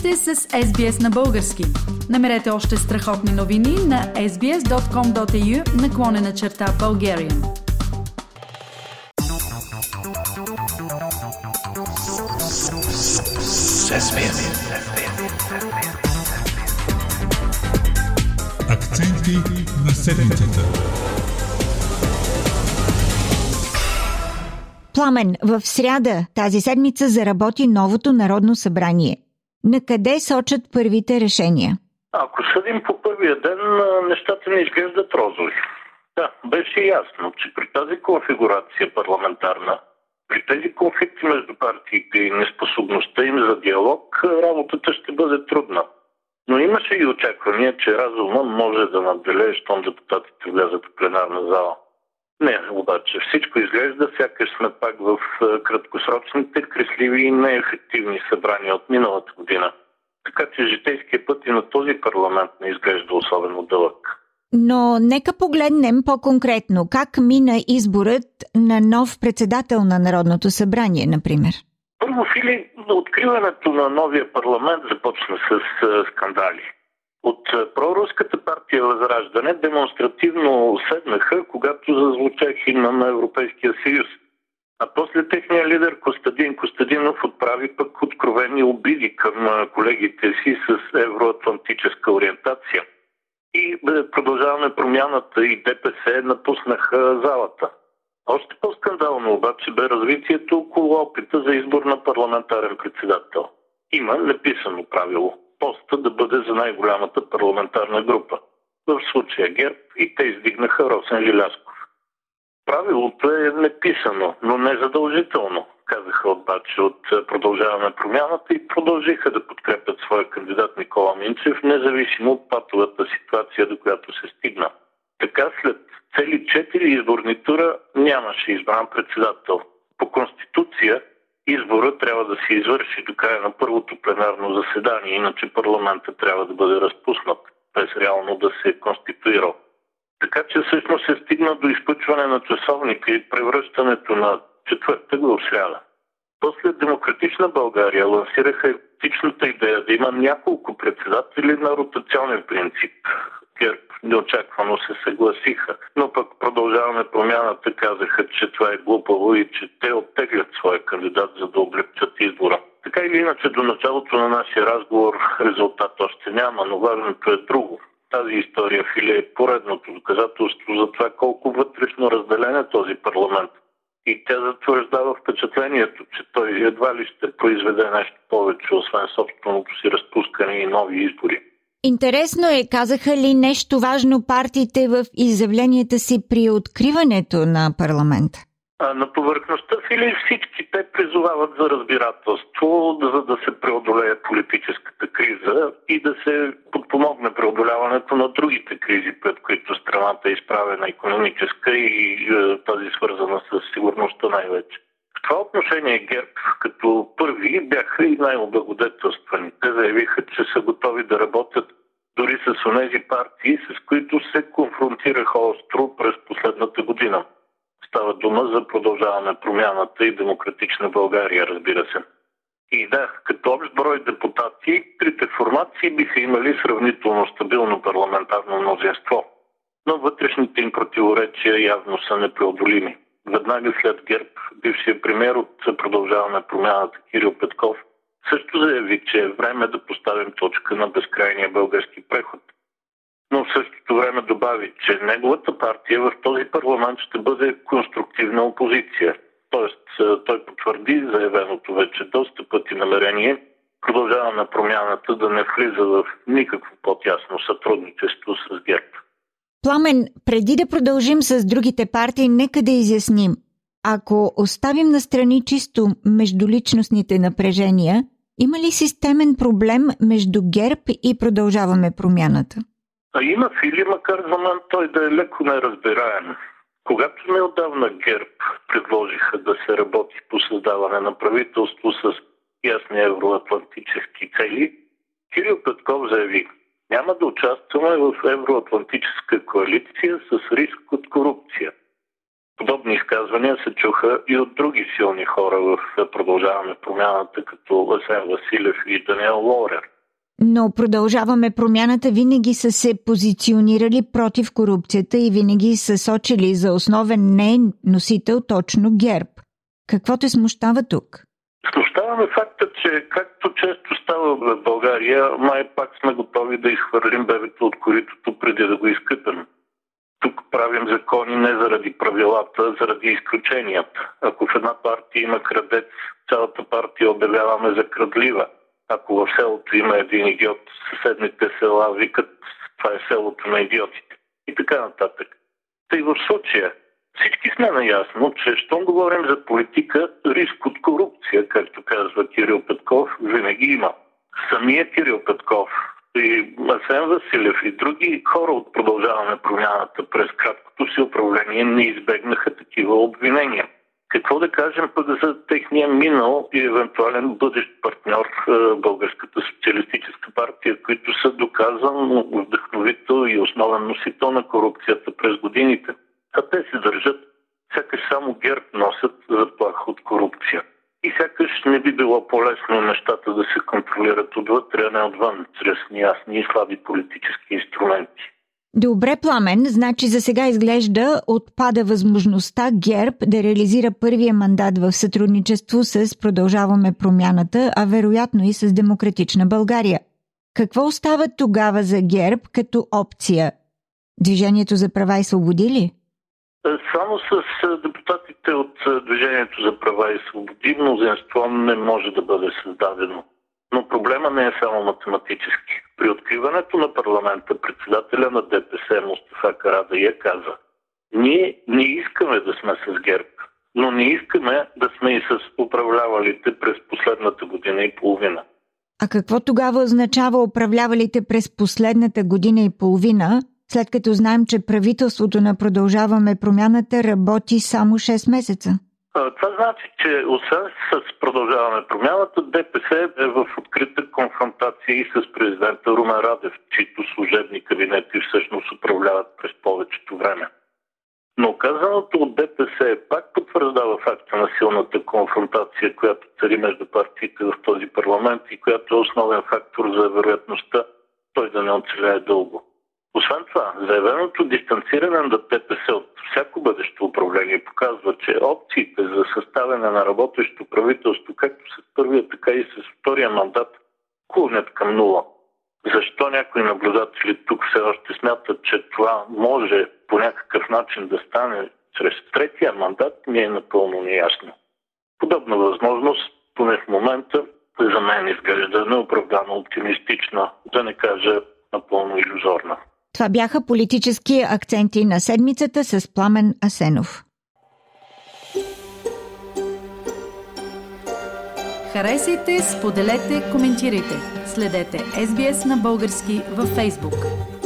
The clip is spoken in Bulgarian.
сте с SBS на български. Намерете още страхотни новини на sbs.com.au наклонена черта Bulgarian. Акценти на седмицата. Пламен, в сряда тази седмица заработи новото Народно събрание. На къде сочат първите решения? Ако съдим по първия ден, нещата не изглеждат розови. Да, беше ясно, че при тази конфигурация парламентарна, при тези конфликти между партиите и неспособността им за диалог, работата ще бъде трудна. Но имаше и очаквания, че разума може да надделее, щом депутатите влязат в пленарна зала. Не, обаче всичко изглежда, сякаш сме пак в краткосрочните, кресливи и неефективни събрания от миналата година. Така че житейският път и на този парламент не изглежда особено дълъг. Но нека погледнем по-конкретно как мина изборът на нов председател на Народното събрание, например. Първо, Фили, откриването на новия парламент започна с скандали. От проруската партия Възраждане демонстративно седнаха, когато зазвуча химна на Европейския съюз. А после техния лидер Костадин Костадинов отправи пък откровени обиди към колегите си с евроатлантическа ориентация. И продължаваме промяната и ДПС напуснаха залата. Още по-скандално обаче бе развитието около опита за избор на парламентарен председател. Има неписано правило поста да бъде за най-голямата парламентарна група. В случая ГЕРБ и те издигнаха Росен Жилясков. Правилото е неписано, но не задължително, казаха обаче от Продължаваме промяната и продължиха да подкрепят своя кандидат Никола Минчев, независимо от патовата ситуация, до която се стигна. Така след цели четири изборни тура нямаше избран председател. По Конституция избора трябва да се извърши до края на първото пленарно заседание, иначе парламента трябва да бъде разпуснат, без реално да се е конституирал. Така че всъщност се стигна до изключване на часовника и превръщането на четвъртък в сряда. После Демократична България лансираха етичната идея да има няколко председатели на ротационен принцип. ГЕРБ неочаквано се съгласиха, но пък продължаваме промяната, казаха, че това е глупаво и че те оттеглят своя кандидат, за да облегчат избора. Така или иначе, до началото на нашия разговор резултат още няма, но важното е друго. Тази история, Фили, е поредното доказателство за това колко вътрешно разделен е този парламент. И тя затвърждава впечатлението, че той едва ли ще произведе нещо повече, освен собственото си разпускане и нови избори. Интересно е, казаха ли нещо важно партиите в изявленията си при откриването на парламента? На повърхността или всички те призовават за разбирателство, за да се преодолее политическата криза и да се подпомогне преодоляването на другите кризи, пред които страната е изправена економическа и е, тази свързана с сигурността най-вече. Това отношение ГЕРБ като първи бяха и най-облагодетелствани. Те заявиха, че са готови да работят дори с онези партии, с които се конфронтираха остро през последната година. Става дума за продължаване промяната и демократична България, разбира се. И да, като общ брой депутати, трите формации биха имали сравнително стабилно парламентарно мнозинство. Но вътрешните им противоречия явно са непреодолими. Веднага след ГЕРБ, бившия премьер от Продължаване промяната Кирил Петков също заяви, че е време да поставим точка на безкрайния български преход. Но в същото време добави, че неговата партия в този парламент ще бъде конструктивна опозиция. Тоест, той потвърди заявеното вече доста пъти намерение продължава на промяната да не влиза в никакво по-тясно сътрудничество с ГЕРБ. Пламен, преди да продължим с другите партии, нека да изясним. Ако оставим на страни чисто междуличностните напрежения, има ли системен проблем между ГЕРБ и продължаваме промяната? А има фили, макар за мен той да е леко неразбираем. Когато неодавна ГЕРБ предложиха да се работи по създаване на правителство с ясни евроатлантически цели, Кирил Петков заяви, няма участваме в евроатлантическа коалиция с риск от корупция. Подобни изказвания се чуха и от други силни хора в Продължаваме промяната, като Асен Василев и Даниел Лорер. Но продължаваме промяната винаги са се позиционирали против корупцията и винаги са сочили за основен не носител точно ГЕРБ. Какво те смущава тук? Смущаваме факта, че както често става в България, май пак сме готови да изхвърлим бебето от коритото преди да го изкъпем. Тук правим закони не заради правилата, а заради изключенията. Ако в една партия има крадец, цялата партия обявяваме за крадлива. Ако в селото има един идиот, съседните села викат това е селото на идиотите. И така нататък. Тъй в случая всички сме наясно, че щом говорим за политика, риск от корупция, както казва Кирил Петков, винаги има. Самия Кирил Петков и Асен Василев и други хора от продължаване промяната през краткото си управление не избегнаха такива обвинения. Какво да кажем пък за техния минал и евентуален бъдещ партньор в Българската социалистическа партия, които са доказан вдъхновител и основен носител на корупцията през годините? А те се държат, сякаш само ГЕРБ носят заплаха от корупция. И сякаш не би било по-лесно нещата да се контролират отвътре, а не отвън, чрез неясни и слаби политически инструменти. Добре, Пламен, значи за сега изглежда отпада възможността ГЕРБ да реализира първия мандат в сътрудничество с Продължаваме промяната, а вероятно и с Демократична България. Какво остава тогава за ГЕРБ като опция? Движението за права и свободи ли? Само с депутатите от Движението за права и свободи мнозинство не може да бъде създадено. Но проблема не е само математически. При откриването на парламента председателя на ДПС Мустафа Карадая каза ние не искаме да сме с ГЕРБ, но не искаме да сме и с управлявалите през последната година и половина. А какво тогава означава управлявалите през последната година и половина, след като знаем, че правителството на Продължаваме промяната работи само 6 месеца? Това значи, че освен с продължаваме промяната, ДПС е в открита конфронтация и с президента Румен Радев, чието служебни кабинети всъщност управляват през повечето време. Но казаното от ДПС пак потвърждава факта на силната конфронтация, която цари между партиите в този парламент и която е основен фактор за вероятността той да не оцеляе дълго. Освен това, заявеното дистанциране на ДПС от всяко бъдещо управление показва, че опциите за съставяне на работещо правителство, както с първия, така и с втория мандат, клонят към нула. Защо някои наблюдатели тук все още смятат, че това може по някакъв начин да стане чрез третия мандат, ми е напълно неясно. Подобна възможност, поне в момента, за мен изглежда неоправдано оптимистична, да не кажа напълно иллюзорна. Това бяха политически акценти на седмицата с Пламен Асенов. Харесайте, споделете, коментирайте. Следете SBS на български във Facebook.